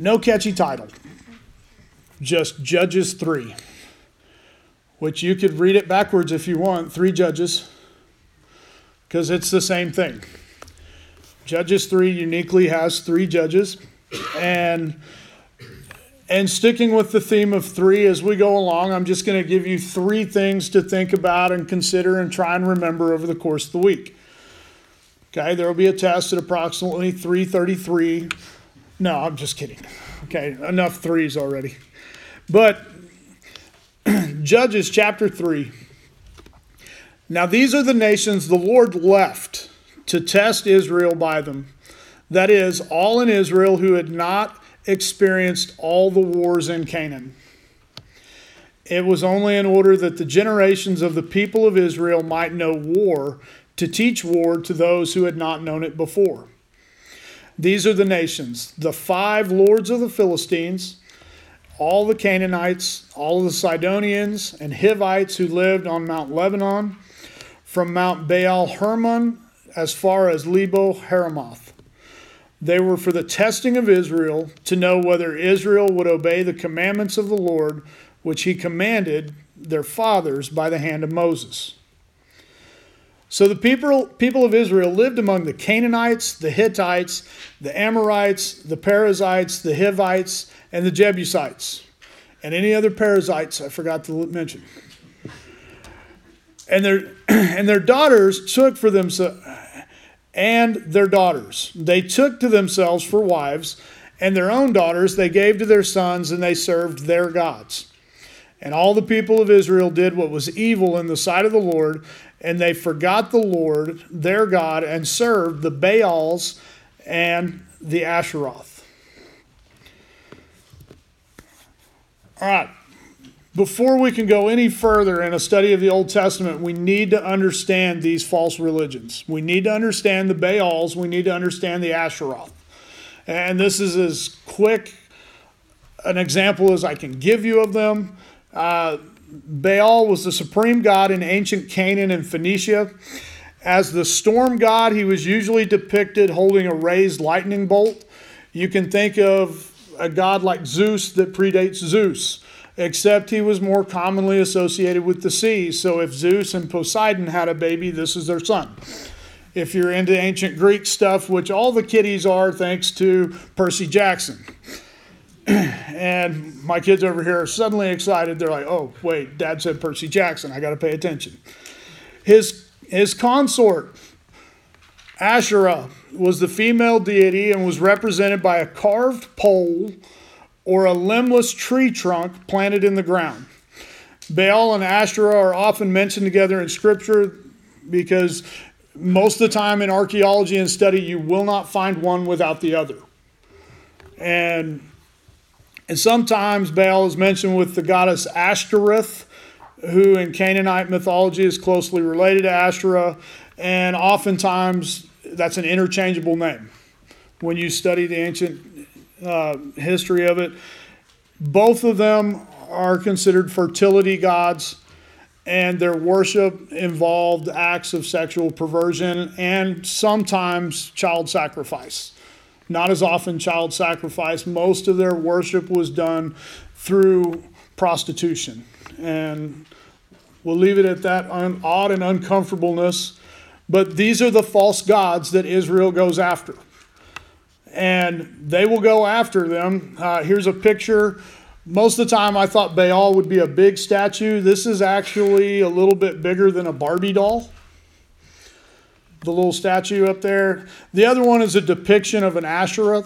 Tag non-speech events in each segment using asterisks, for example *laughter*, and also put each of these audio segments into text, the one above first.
No catchy title, just Judges 3, which you could read it backwards if you want, three judges, because it's the same thing. Judges 3 uniquely has three judges, and and sticking with the theme of three as we go along, I'm just going to give you three things to think about and consider and try and remember over the course of the week. Okay, there will be a test at approximately 3:33. No, I'm just kidding. Okay, enough threes already. But *clears throat* Judges chapter 3. Now these are the nations the Lord left to test Israel by them. That is, all in Israel who had not experienced all the wars in Canaan. It was only in order that the generations of the people of Israel might know war to teach war to those who had not known it before. These are the nations the five lords of the Philistines, all the Canaanites, all the Sidonians and Hivites who lived on Mount Lebanon, from Mount Baal Hermon as far as Lebo Haramoth. They were for the testing of Israel to know whether Israel would obey the commandments of the Lord, which he commanded their fathers by the hand of Moses. So the people, people of Israel lived among the Canaanites, the Hittites, the Amorites, the Perizzites, the Hivites, and the Jebusites. And any other Perizzites I forgot to mention. And their, *clears throat* and their daughters took for themselves, and their daughters. They took to themselves for wives, and their own daughters they gave to their sons, and they served their gods. And all the people of Israel did what was evil in the sight of the Lord, and they forgot the Lord, their God, and served the Baals and the Asheroth. All right. Before we can go any further in a study of the Old Testament, we need to understand these false religions. We need to understand the Baals. We need to understand the Asheroth. And this is as quick an example as I can give you of them. Uh, Baal was the supreme god in ancient Canaan and Phoenicia. As the storm god, he was usually depicted holding a raised lightning bolt. You can think of a god like Zeus that predates Zeus, except he was more commonly associated with the sea. So if Zeus and Poseidon had a baby, this is their son. If you're into ancient Greek stuff, which all the kiddies are thanks to Percy Jackson. *clears throat* and my kids over here are suddenly excited. They're like, oh, wait, dad said Percy Jackson. I got to pay attention. His, his consort, Asherah, was the female deity and was represented by a carved pole or a limbless tree trunk planted in the ground. Baal and Asherah are often mentioned together in Scripture because most of the time in archaeology and study, you will not find one without the other. And and sometimes Baal is mentioned with the goddess Ashtoreth, who in Canaanite mythology is closely related to Asherah. And oftentimes that's an interchangeable name. When you study the ancient uh, history of it, both of them are considered fertility gods, and their worship involved acts of sexual perversion and sometimes child sacrifice not as often child sacrifice. Most of their worship was done through prostitution. And we'll leave it at that un- odd and uncomfortableness. But these are the false gods that Israel goes after. And they will go after them. Uh, here's a picture. Most of the time, I thought Baal would be a big statue. This is actually a little bit bigger than a Barbie doll the little statue up there. The other one is a depiction of an Asherah,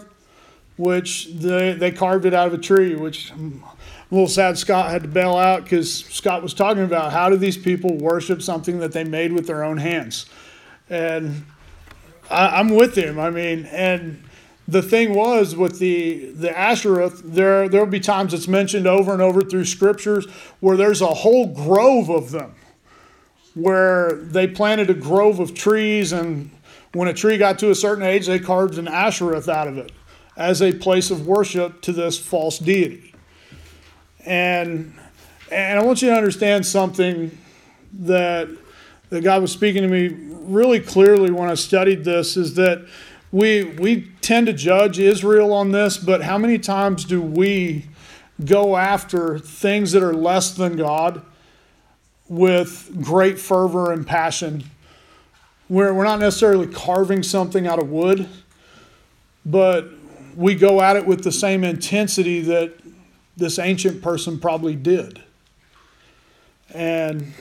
which they, they carved it out of a tree, which I'm a little sad Scott had to bail out because Scott was talking about how do these people worship something that they made with their own hands. And I, am with him. I mean, and the thing was with the the Asherah, there there'll be times it's mentioned over and over through scriptures where there's a whole grove of them where they planted a grove of trees, and when a tree got to a certain age, they carved an Asherah out of it as a place of worship to this false deity. And, and I want you to understand something that, that God was speaking to me really clearly when I studied this is that we we tend to judge Israel on this, but how many times do we go after things that are less than God with great fervor and passion? Where we're not necessarily carving something out of wood, but we go at it with the same intensity that this ancient person probably did. And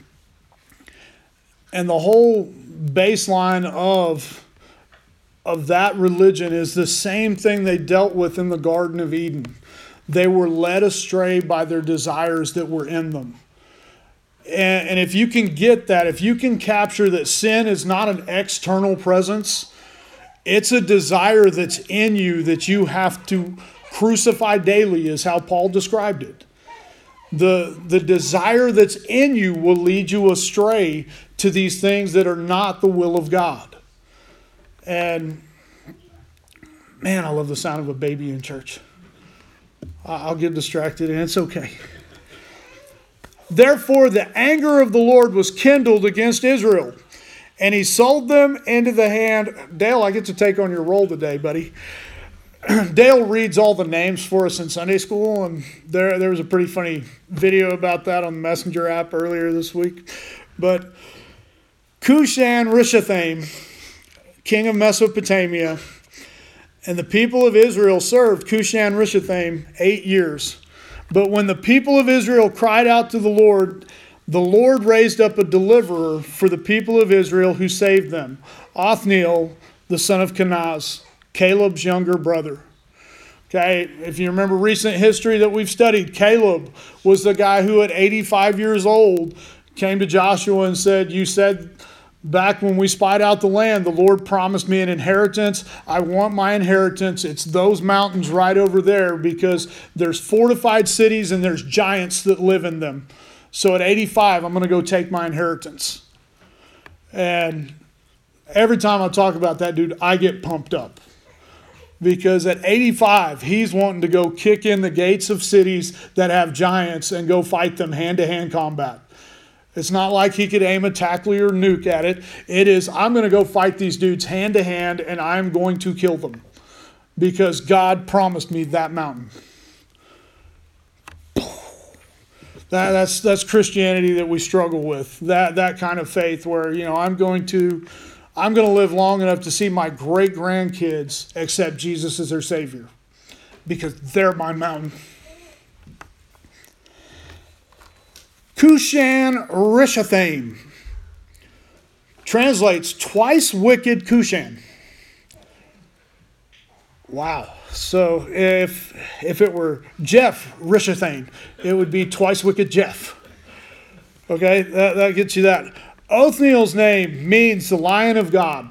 and the whole baseline of of that religion is the same thing they dealt with in the Garden of Eden. They were led astray by their desires that were in them. And, and if you can get that, if you can capture that sin is not an external presence, it's a desire that's in you that you have to crucify daily, is how Paul described it. The, the desire that's in you will lead you astray to these things that are not the will of God. And man, I love the sound of a baby in church. I'll get distracted, and it's okay. Therefore, the anger of the Lord was kindled against Israel, and he sold them into the hand. Dale, I get to take on your role today, buddy. *clears throat* Dale reads all the names for us in Sunday school, and there, there was a pretty funny video about that on the Messenger app earlier this week. But Cushan Rishathaim king of Mesopotamia. And the people of Israel served Cushan Rishathaim eight years. But when the people of Israel cried out to the Lord, the Lord raised up a deliverer for the people of Israel who saved them Othniel, the son of Kenaz, Caleb's younger brother. Okay, if you remember recent history that we've studied, Caleb was the guy who at 85 years old came to Joshua and said, You said Back when we spied out the land, the Lord promised me an inheritance. I want my inheritance. It's those mountains right over there because there's fortified cities and there's giants that live in them. So at 85, I'm going to go take my inheritance. And every time I talk about that dude, I get pumped up. Because at 85, he's wanting to go kick in the gates of cities that have giants and go fight them hand to hand combat. It's not like he could aim a tactical nuke at it. It is, I'm going to go fight these dudes hand to hand and I'm going to kill them because God promised me that mountain. That, that's, that's Christianity that we struggle with. That, that kind of faith where, you know, I'm going to. I'm going to live long enough to see my great grandkids accept Jesus as their Savior because they're my mountain. Cushan Rishathaim translates twice wicked Cushan. Wow. So if if it were Jeff Rishathaim, it would be twice wicked Jeff. Okay, that, that gets you that. Othniel's name means the lion of God.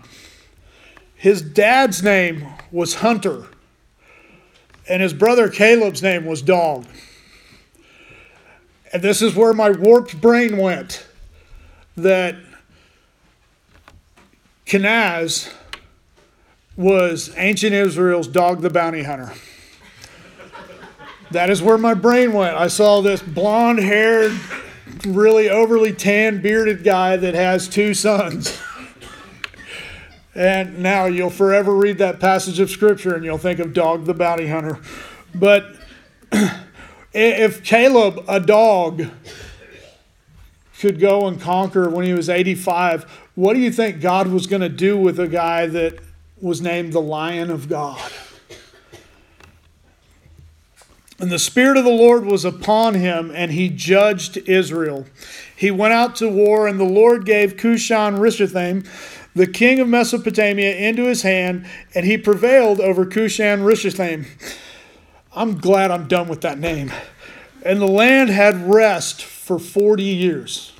His dad's name was Hunter, and his brother Caleb's name was Dog. And this is where my warped brain went that Kenaz was ancient Israel's dog the bounty hunter. that is where my brain went. I saw this blonde haired, really overly tan, bearded guy that has two sons. and now you'll forever read that passage of scripture and you'll think of Dog the bounty hunter. But if Caleb, a dog, could go and conquer when he was 85, what do you think God was going to do with a guy that was named the Lion of God? And the Spirit of the Lord was upon him, and he judged Israel. He went out to war, and the Lord gave Cushan Rishathaim, the king of Mesopotamia, into his hand, and he prevailed over Cushan Rishathaim. I'm glad I'm done with that name. And the land had rest for 40 years.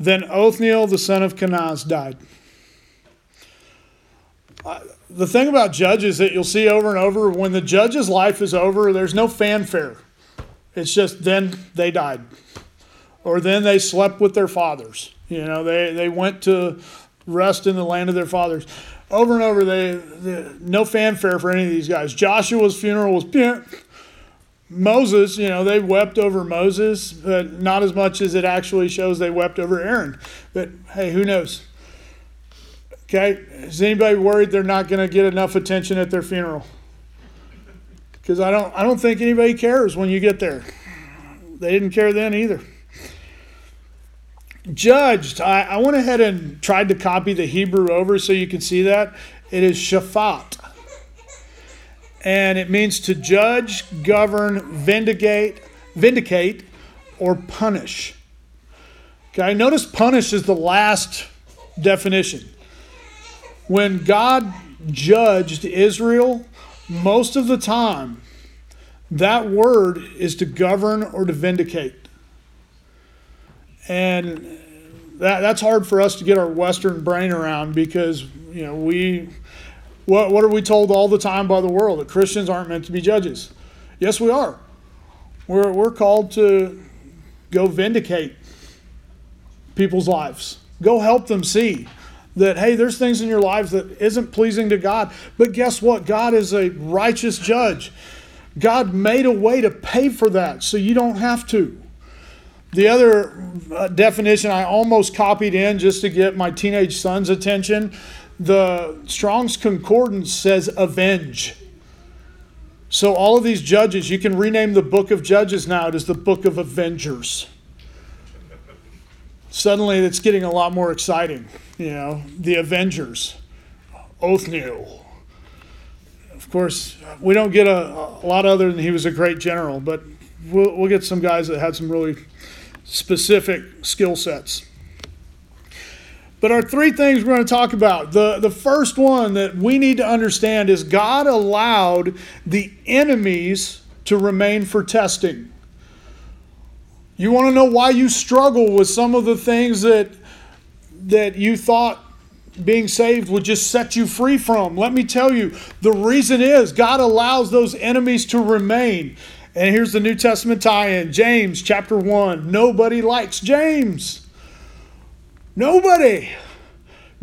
Then Othniel, the son of Kenaz, died. The thing about judges that you'll see over and over when the judge's life is over, there's no fanfare. It's just then they died. Or then they slept with their fathers. You know, they, they went to rest in the land of their fathers over and over, they, they, no fanfare for any of these guys. Joshua's funeral was Moses, you know, they wept over Moses, but not as much as it actually shows they wept over Aaron. But hey, who knows? Okay? Is anybody worried they're not going to get enough attention at their funeral? Because I don't, I don't think anybody cares when you get there. They didn't care then either. Judged, I, I went ahead and tried to copy the Hebrew over so you can see that. It is shafat. And it means to judge, govern, vindicate, vindicate, or punish. Okay, notice punish is the last definition. When God judged Israel, most of the time, that word is to govern or to vindicate. And that, that's hard for us to get our Western brain around because, you know, we, what, what are we told all the time by the world? That Christians aren't meant to be judges. Yes, we are. We're, we're called to go vindicate people's lives, go help them see that hey there's things in your lives that isn't pleasing to god but guess what god is a righteous judge god made a way to pay for that so you don't have to the other uh, definition i almost copied in just to get my teenage son's attention. The strong's concordance says avenge. So all of these judges you can rename the book of judges now. It is the book of avengers. Suddenly it's getting a lot more exciting. You know, the Avengers, Othniel. Of course, we don't get a, a lot other than he was a great general, but we'll, we'll get some guys that had some really specific skill sets. But our three things we're going to talk about. The, the first one that we need to understand is God allowed the enemies to remain for testing. You want to know why you struggle with some of the things that that you thought being saved would just set you free from. Let me tell you, the reason is God allows those enemies to remain. And here's the New Testament tie in James chapter 1. Nobody likes James. Nobody.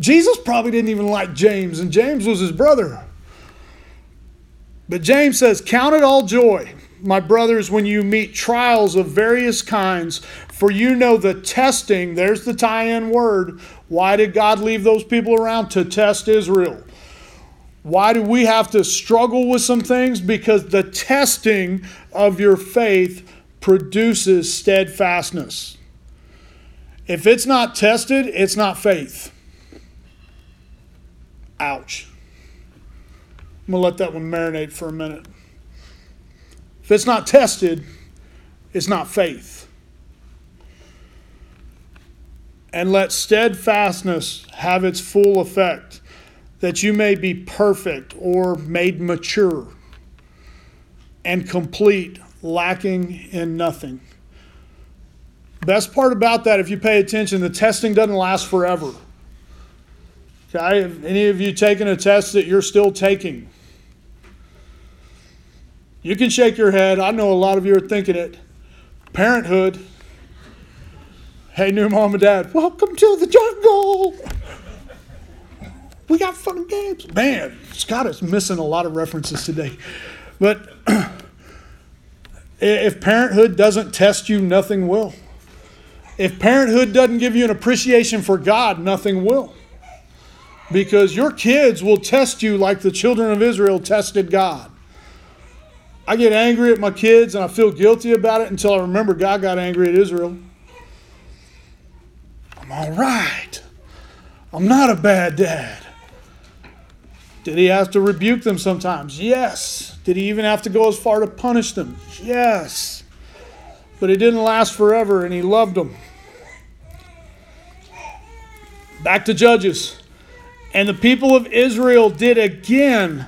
Jesus probably didn't even like James, and James was his brother. But James says, Count it all joy my brothers, when you meet trials of various kinds, for you know the testing, there's the tie in word. Why did God leave those people around? To test Israel. Why do we have to struggle with some things? Because the testing of your faith produces steadfastness. If it's not tested, it's not faith. Ouch. I'm going to let that one marinate for a minute. If it's not tested, it's not faith. And let steadfastness have its full effect, that you may be perfect or made mature and complete, lacking in nothing. Best part about that, if you pay attention, the testing doesn't last forever. Okay? Have any of you taken a test that you're still taking? You can shake your head. I know a lot of you are thinking it. Parenthood. Hey, new mom and dad, welcome to the jungle. We got fun games. Man, Scott is missing a lot of references today. But *clears throat* if parenthood doesn't test you, nothing will. If parenthood doesn't give you an appreciation for God, nothing will. Because your kids will test you like the children of Israel tested God. I get angry at my kids and I feel guilty about it until I remember God got angry at Israel. I'm all right. I'm not a bad dad. Did he have to rebuke them sometimes? Yes. Did he even have to go as far to punish them? Yes. But it didn't last forever and he loved them. Back to Judges. And the people of Israel did again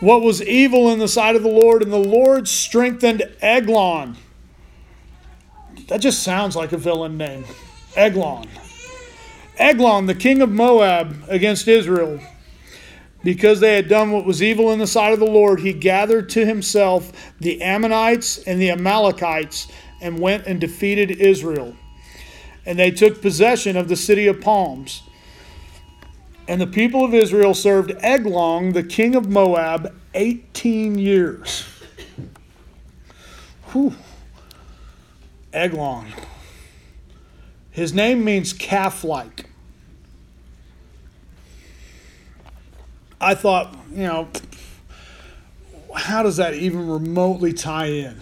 what was evil in the sight of the Lord, and the Lord strengthened Eglon. That just sounds like a villain name. Eglon. Eglon, the king of Moab, against Israel. Because they had done what was evil in the sight of the Lord, he gathered to himself the Ammonites and the Amalekites and went and defeated Israel. And they took possession of the city of palms. And the people of Israel served Eglon, the king of Moab, 18 years. Whew. Eglon. His name means calf like. I thought, you know, how does that even remotely tie in?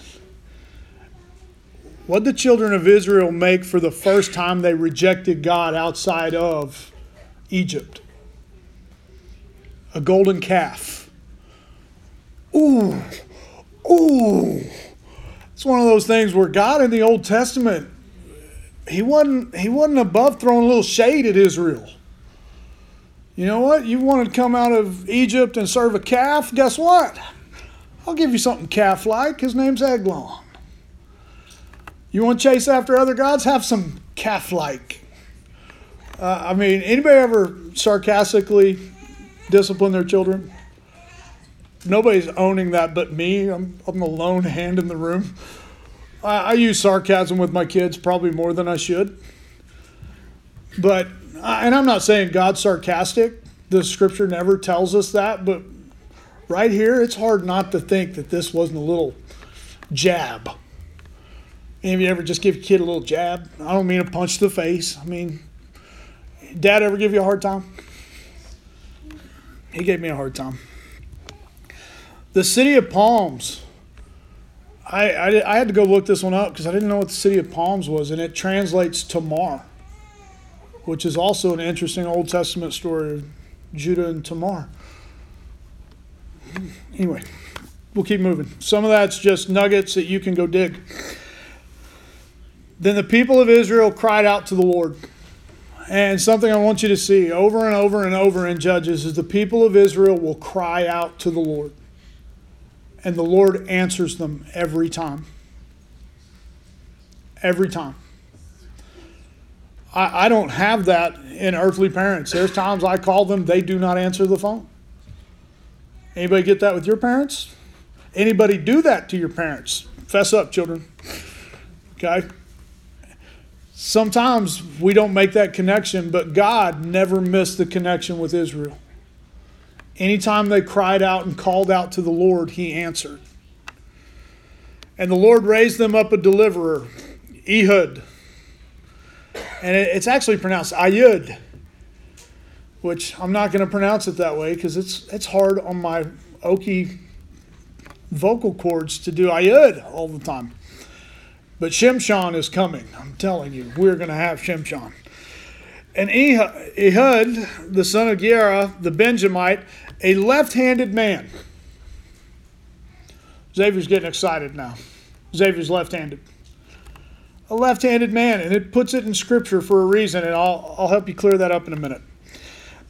What the children of Israel make for the first time they rejected God outside of Egypt? A golden calf. Ooh, ooh. It's one of those things where God in the Old Testament, he wasn't he wasn't above throwing a little shade at Israel. You know what? You want to come out of Egypt and serve a calf? Guess what? I'll give you something calf like. His name's Eglon. You want to chase after other gods? Have some calf like. Uh, I mean, anybody ever sarcastically discipline their children? Nobody's owning that but me. I'm, I'm the lone hand in the room. I, I use sarcasm with my kids probably more than I should. But and I'm not saying God's sarcastic. The scripture never tells us that, but right here, it's hard not to think that this wasn't a little jab. Any of you ever just give a kid a little jab? I don't mean a punch to the face. I mean, dad ever give you a hard time? He gave me a hard time. The city of Palms. I, I, I had to go look this one up because I didn't know what the city of Palms was, and it translates to Tamar which is also an interesting Old Testament story of Judah and Tamar. Anyway, we'll keep moving. Some of that's just nuggets that you can go dig. Then the people of Israel cried out to the Lord. And something I want you to see over and over and over in Judges is the people of Israel will cry out to the Lord. And the Lord answers them every time. Every time. I, I don't have that in earthly parents. There's times I call them, they do not answer the phone. Anybody get that with your parents? Anybody do that to your parents? Fess up, children. Okay? Sometimes we don't make that connection, but God never missed the connection with Israel. Anytime they cried out and called out to the Lord, He answered. And the Lord raised them up a deliverer, Ehud, and it's actually pronounced Ayud, which I'm not going to pronounce it that way because it's it's hard on my oaky vocal cords to do Ayud all the time. But Shimshon is coming. I'm telling you, we're going to have Shimshon. And Ehud, the son of Gera, the Benjamite, a left-handed man. Xavier's getting excited now. Xavier's left-handed a left handed man, and it puts it in Scripture for a reason, and I'll, I'll help you clear that up in a minute.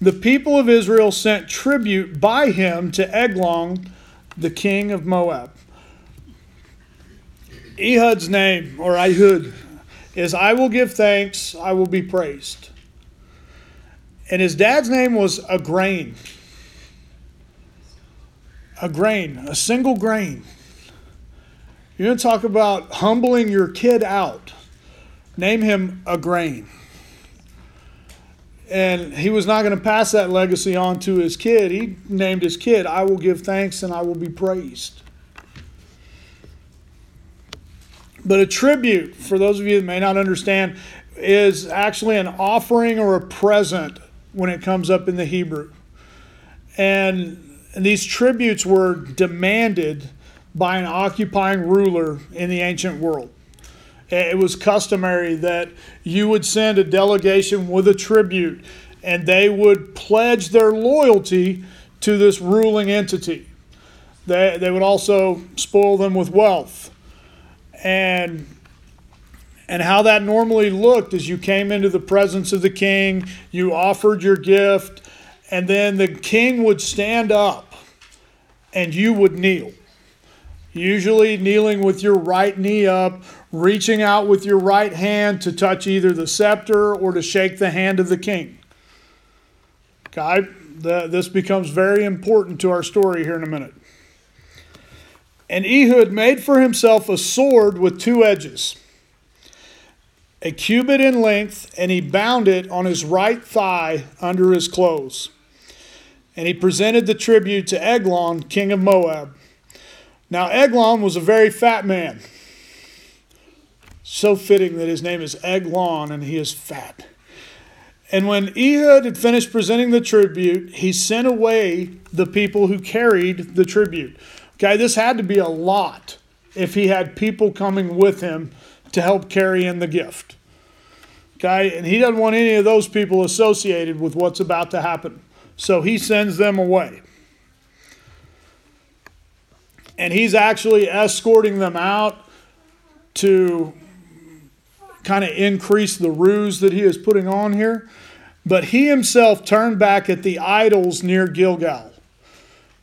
The people of Israel sent tribute by him to Eglon, the king of Moab. Ehud's name, or Ehud, is I will give thanks, I will be praised. And his dad's name was a grain. A grain, a single grain. You're going to talk about humbling your kid out. Name him a grain. And he was not going to pass that legacy on to his kid. He named his kid, I will give thanks and I will be praised. But a tribute, for those of you that may not understand, is actually an offering or a present when it comes up in the Hebrew. And, and these tributes were demanded by an occupying ruler in the ancient world. It was customary that you would send a delegation with a tribute and they would pledge their loyalty to this ruling entity. They, they would also spoil them with wealth. And, and how that normally looked is you came into the presence of the king, you offered your gift, and then the king would stand up and you would kneel usually kneeling with your right knee up, reaching out with your right hand to touch either the scepter or to shake the hand of the king. Okay, this becomes very important to our story here in a minute. And Ehud made for himself a sword with two edges, a cubit in length, and he bound it on his right thigh under his clothes. And he presented the tribute to Eglon, king of Moab. Now, Eglon was a very fat man. So fitting that his name is Eglon and he is fat. And when Ehud had finished presenting the tribute, he sent away the people who carried the tribute. Okay, this had to be a lot if he had people coming with him to help carry in the gift. Okay, and he doesn't want any of those people associated with what's about to happen. So he sends them away. And he's actually escorting them out to kind of increase the ruse that he is putting on here. But he himself turned back at the idols near Gilgal.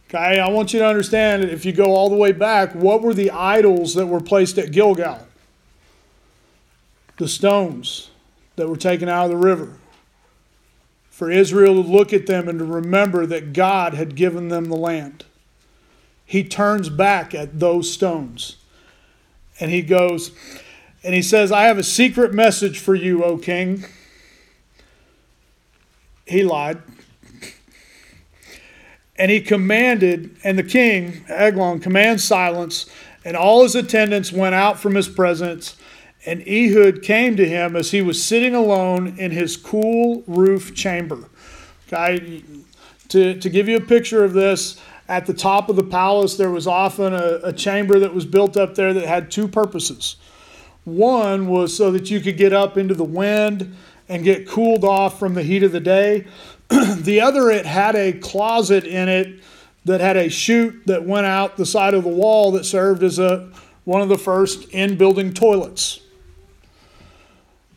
Okay, I want you to understand if you go all the way back, what were the idols that were placed at Gilgal? The stones that were taken out of the river. For Israel to look at them and to remember that God had given them the land. He turns back at those stones and he goes, and he says, I have a secret message for you, O king. He lied. And he commanded, and the king, Eglon, commands silence, and all his attendants went out from his presence. And Ehud came to him as he was sitting alone in his cool roof chamber. Okay, to, to give you a picture of this, at the top of the palace, there was often a, a chamber that was built up there that had two purposes. One was so that you could get up into the wind and get cooled off from the heat of the day. *clears throat* the other, it had a closet in it that had a chute that went out the side of the wall that served as a one of the first in building toilets.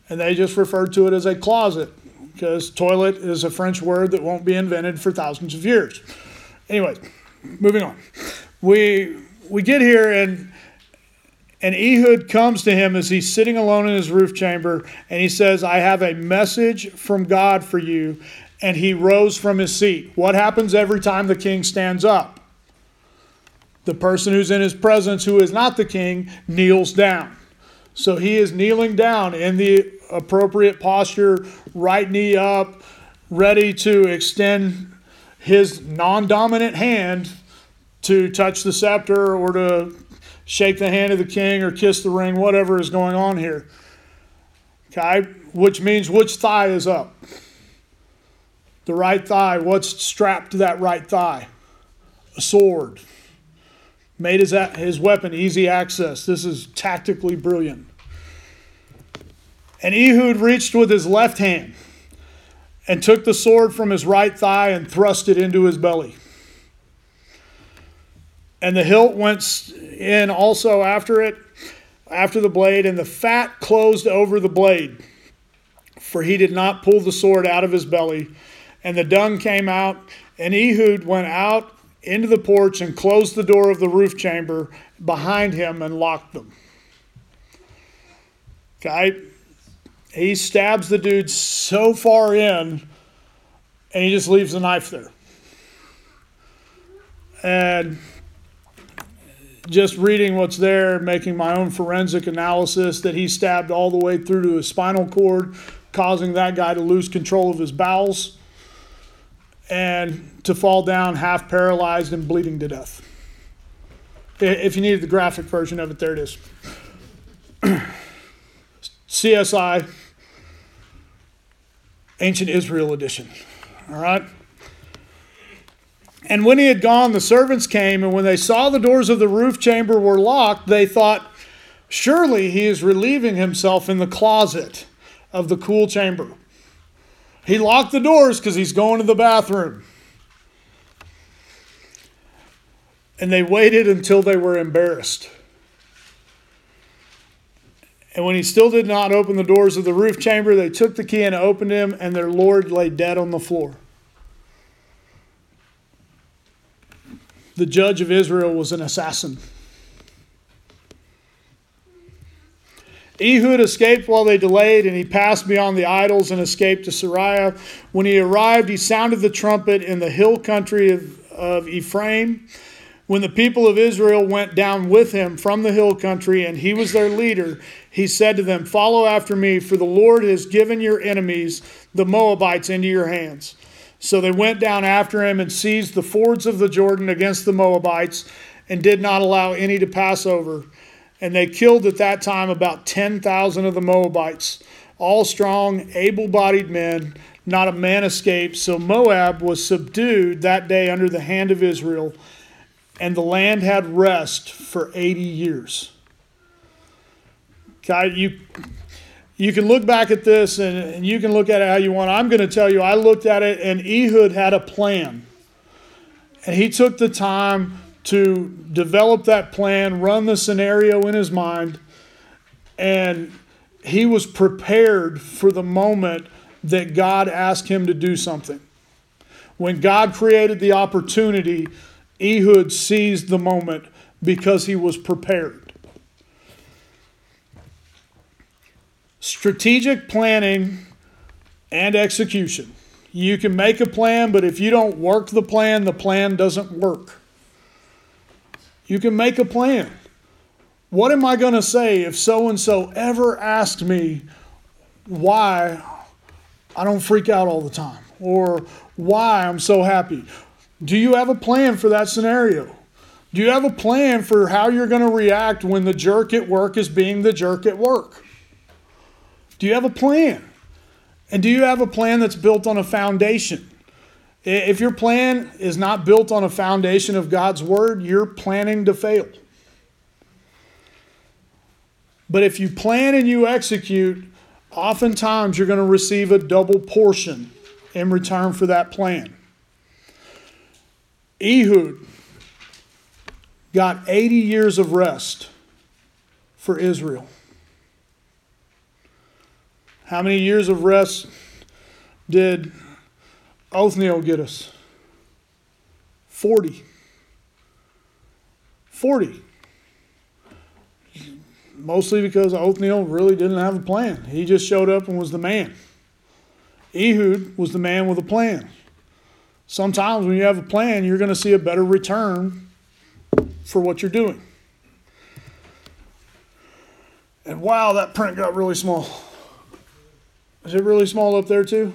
And they just referred to it as a closet because toilet is a French word that won't be invented for thousands of years. Anyway, moving on. We we get here and and Ehud comes to him as he's sitting alone in his roof chamber, and he says, I have a message from God for you. And he rose from his seat. What happens every time the king stands up? The person who's in his presence, who is not the king, kneels down. So he is kneeling down in the appropriate posture, right knee up, ready to extend his non dominant hand to touch the scepter or to shake the hand of the king or kiss the ring, whatever is going on here. Okay? Which means which thigh is up? The right thigh. What's strapped to that right thigh? A sword. Made his, his weapon easy access. This is tactically brilliant. And Ehud reached with his left hand and took the sword from his right thigh and thrust it into his belly. And the hilt went in also after it, after the blade, and the fat closed over the blade, for he did not pull the sword out of his belly. And the dung came out, and Ehud went out into the porch and closed the door of the roof chamber behind him and locked them. Okay? He stabs the dude so far in, and he just leaves the knife there. And just reading what's there, making my own forensic analysis that he stabbed all the way through to his spinal cord, causing that guy to lose control of his bowels and to fall down half paralyzed and bleeding to death. If you needed the graphic version of it, there it is. *clears throat* CSI, Ancient Israel Edition. All right? And when he had gone, the servants came, and when they saw the doors of the roof chamber were locked, they thought, Surely he is relieving himself in the closet of the cool chamber. He locked the doors because he's going to the bathroom. And they waited until they were embarrassed. And when he still did not open the doors of the roof chamber, they took the key and opened him, and their Lord lay dead on the floor. the judge of Israel was an assassin. Ehud escaped while they delayed, and he passed beyond the idols and escaped to Seirah. When he arrived, he sounded the trumpet in the hill country of, of Ephraim. When the people of Israel went down with him from the hill country, and he was their leader, he said to them, Follow after me, for the Lord has given your enemies, the Moabites, into your hands. So they went down after him and seized the fords of the Jordan against the Moabites and did not allow any to pass over. And they killed at that time about 10,000 of the Moabites, all strong, able bodied men, not a man escaped. So Moab was subdued that day under the hand of Israel, and the land had rest for 80 years. Okay, you, you can look back at this and, and you can look at it how you want. I'm going to tell you, I looked at it, and Ehud had a plan. And he took the time to develop that plan, run the scenario in his mind, and he was prepared for the moment that God asked him to do something. When God created the opportunity, Ehud seized the moment because he was prepared. Strategic planning and execution. You can make a plan, but if you don't work the plan, the plan doesn't work. You can make a plan. What am I going to say if so and so ever asked me why I don't freak out all the time or why I'm so happy? Do you have a plan for that scenario? Do you have a plan for how you're going to react when the jerk at work is being the jerk at work? Do you have a plan? And do you have a plan that's built on a foundation? If your plan is not built on a foundation of God's word, you're planning to fail. But if you plan and you execute, oftentimes you're going to receive a double portion in return for that plan. Ehud got 80 years of rest for Israel. How many years of rest did Othniel get us? 40. 40 mostly because Othniel really didn't have a plan. He just showed up and was the man. Ehud was the man with a plan. Sometimes when you have a plan, you're going to see a better return for what you're doing. And wow, that print got really small. Is it really small up there too?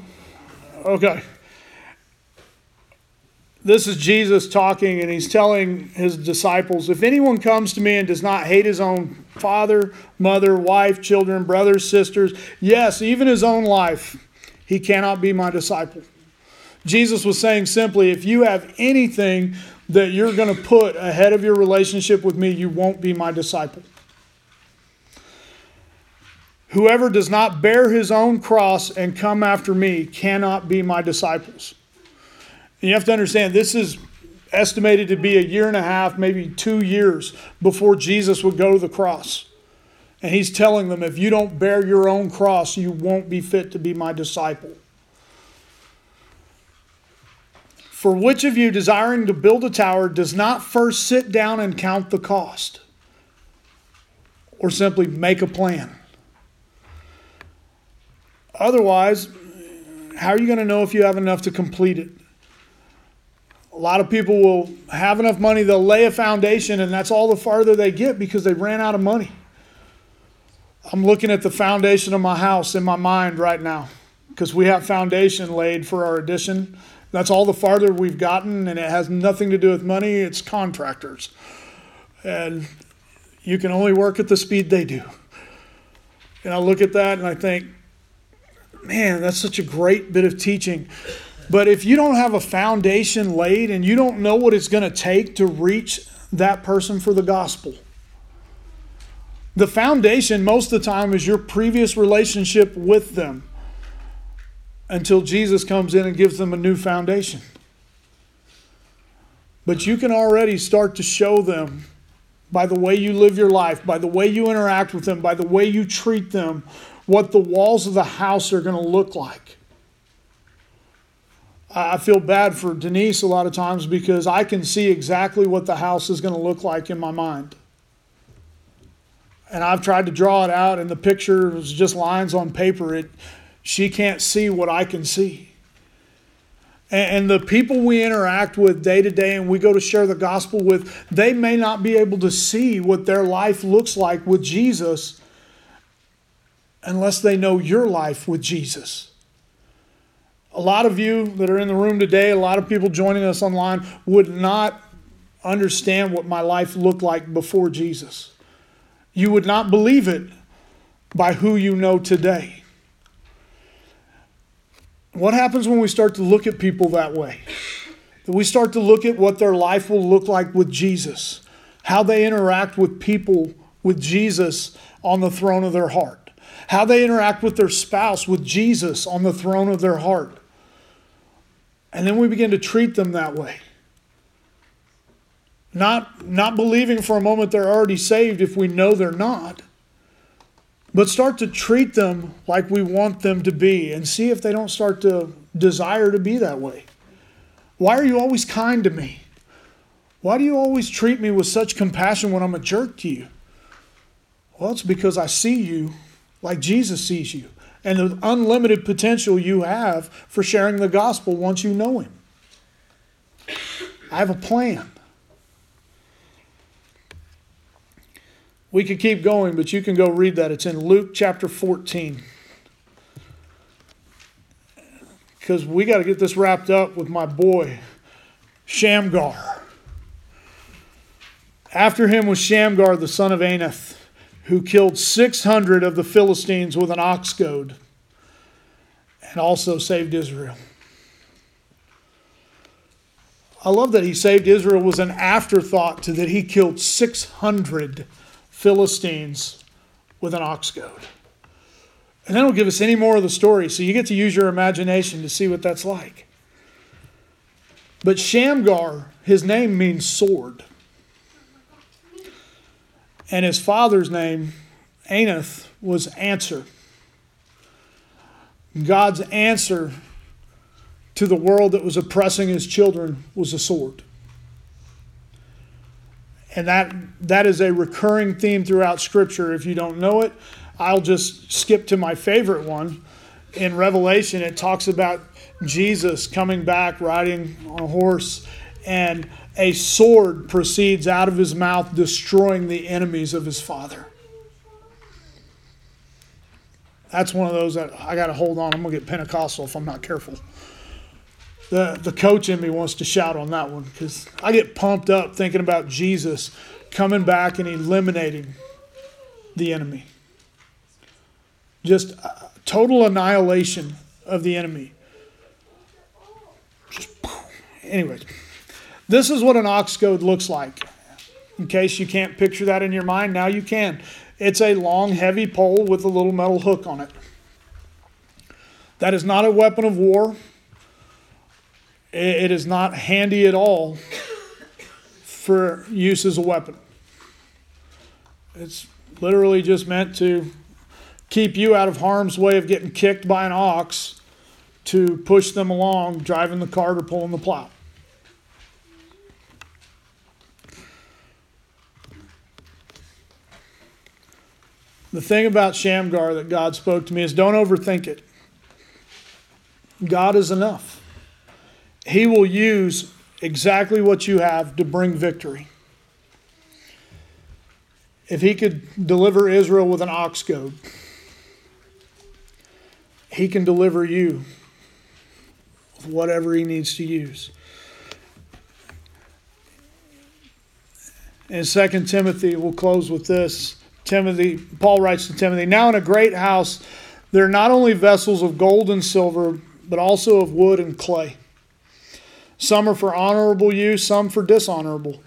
Okay this is Jesus talking, and he's telling his disciples if anyone comes to me and does not hate his own father, mother, wife, children, brothers, sisters, yes, even his own life, he cannot be my disciple. Jesus was saying simply if you have anything that you're going to put ahead of your relationship with me, you won't be my disciple. Whoever does not bear his own cross and come after me cannot be my disciples. And you have to understand, this is estimated to be a year and a half, maybe two years before Jesus would go to the cross. And he's telling them, if you don't bear your own cross, you won't be fit to be my disciple. For which of you desiring to build a tower does not first sit down and count the cost? Or simply make a plan? Otherwise, how are you going to know if you have enough to complete it? a lot of people will have enough money, they'll lay a foundation, and that's all the farther they get because they ran out of money. I'm looking at the foundation of my house in my mind right now because we have foundation laid for our addition. That's all the farther we've gotten, and it has nothing to do with money, it's contractors. And you can only work at the speed they do. And I look at that and I think, man, that's such a great bit of teaching but if you don't have a foundation laid and you don't know what it's going to take to reach that person for the gospel, the foundation most of the time is your previous relationship with them until Jesus comes in and gives them a new foundation. But you can already start to show them by the way you live your life, by the way you interact with them, by the way you treat them, what the walls of the house are going to look like. I feel bad for Denise a lot of times because I can see exactly what the house is going to look like in my mind. And I've tried to draw it out, and the picture is just lines on paper. It, she can't see what I can see. And, and the people we interact with day to day and we go to share the gospel with, they may not be able to see what their life looks like with Jesus unless they know your life with Jesus a lot of you that are in the room today, a lot of people joining us online, would not understand what my life looked like before Jesus. You would not believe it by who you know today. What happens when we start to look at people that way? That we start to look at what their life will look like with Jesus, how they interact with people with Jesus on the throne of their heart, how they interact with their spouse with Jesus on the throne of their heart. And then we begin to treat them that way. Not, not believing for a moment they're already saved if we know they're not, but start to treat them like we want them to be and see if they don't start to desire to be that way. Why are you always kind to me? Why do you always treat me with such compassion when I'm a jerk to you? Well, it's because I see you like Jesus sees you and the unlimited potential you have for sharing the gospel once you know Him. I have a plan. We could keep going, but you can go read that. It's in Luke chapter 14. Because we got to get this wrapped up with my boy, Shamgar. After him was Shamgar, the son of Anath, who killed 600 of the Philistines with an ox goad and also saved Israel. I love that he saved Israel was an afterthought to that he killed 600 Philistines with an ox goad. And then will give us any more of the story, so you get to use your imagination to see what that's like. But Shamgar, his name means sword. And his father's name, Anath, was answer. God's answer to the world that was oppressing his children was a sword. And that that is a recurring theme throughout scripture. If you don't know it i'll just skip to my favorite one. In revelation it talks about jesus coming back riding on a horse and a sword proceeds out of his mouth destroying the enemies of his father that's one of those that i got to hold on i'm going to get pentecostal if i'm not careful the, the coach in me wants to shout on that one because I get pumped up thinking about Jesus coming back and eliminating the enemy. Just uh, total annihilation of the enemy. Just, anyways, this is what an ox goad looks like. In case you can't picture that in your mind, now you can. It's a long, heavy pole with a little metal hook on it. That is not a weapon of war it is not handy at all for use as a weapon. It's literally just meant to keep you out of harm's way of getting kicked by an ox to push them along, driving the cart or pulling the plow. The thing about Shamgar that God spoke to me is don't overthink it. God is enough. He will use exactly what you have to bring victory. If he could deliver Israel with an ox goad, he can deliver you with whatever he needs to use. In 2 Timothy, we'll close with this. Timothy, Paul writes to Timothy, Now in a great house there are not only vessels of gold and silver, but also of wood and clay some are for honorable use, some for dishonorable.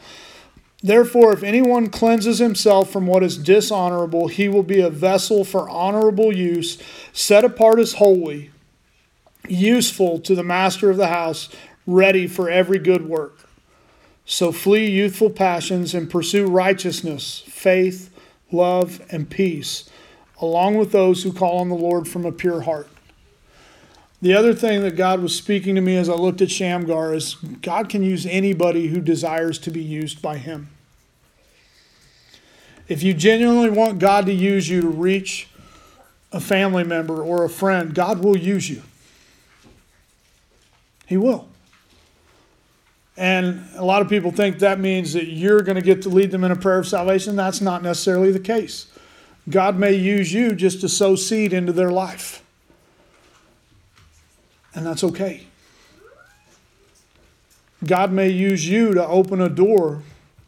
Therefore, if anyone cleanses himself from what is dishonorable, he will be a vessel for honorable use, set apart as holy, useful to the master of the house, ready for every good work. So flee youthful passions and pursue righteousness, faith, love, and peace, along with those who call on the Lord from a pure heart. The other thing that God was speaking to me as I looked at Shamgar is God can use anybody who desires to be used by Him. If you genuinely want God to use you to reach a family member or a friend, God will use you. He will. And a lot of people think that means that you're going to get to lead them in a prayer of salvation. That's not necessarily the case. God may use you just to sow seed into their life and that's okay. God may use you to open a door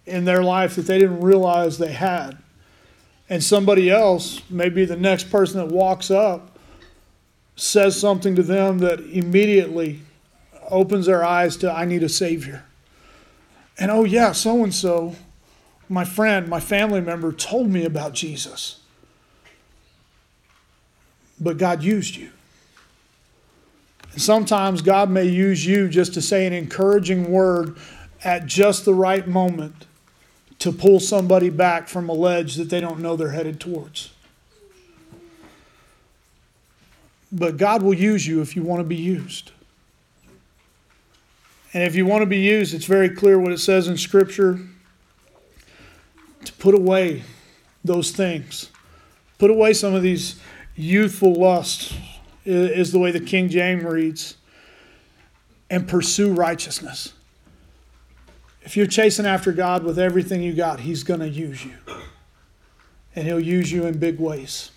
in their life that they didn't realize they had. And somebody else, maybe the next person that walks up, says something to them that immediately opens their eyes to, I need a Savior. And oh, yeah, so and so, my friend, my family member told me about Jesus. But God used you. And sometimes God may use you just to say an encouraging word at just the right moment to pull somebody back from a ledge that they don't know they're headed towards. But God will use you if you want to be used. And if you want to be used, it's very clear what it says in Scripture to put away those things. Put away some of these youthful lusts, is the way the King James reads, and pursue righteousness. If you're chasing after God with everything you got, He's going to use you. And He'll use you in big ways.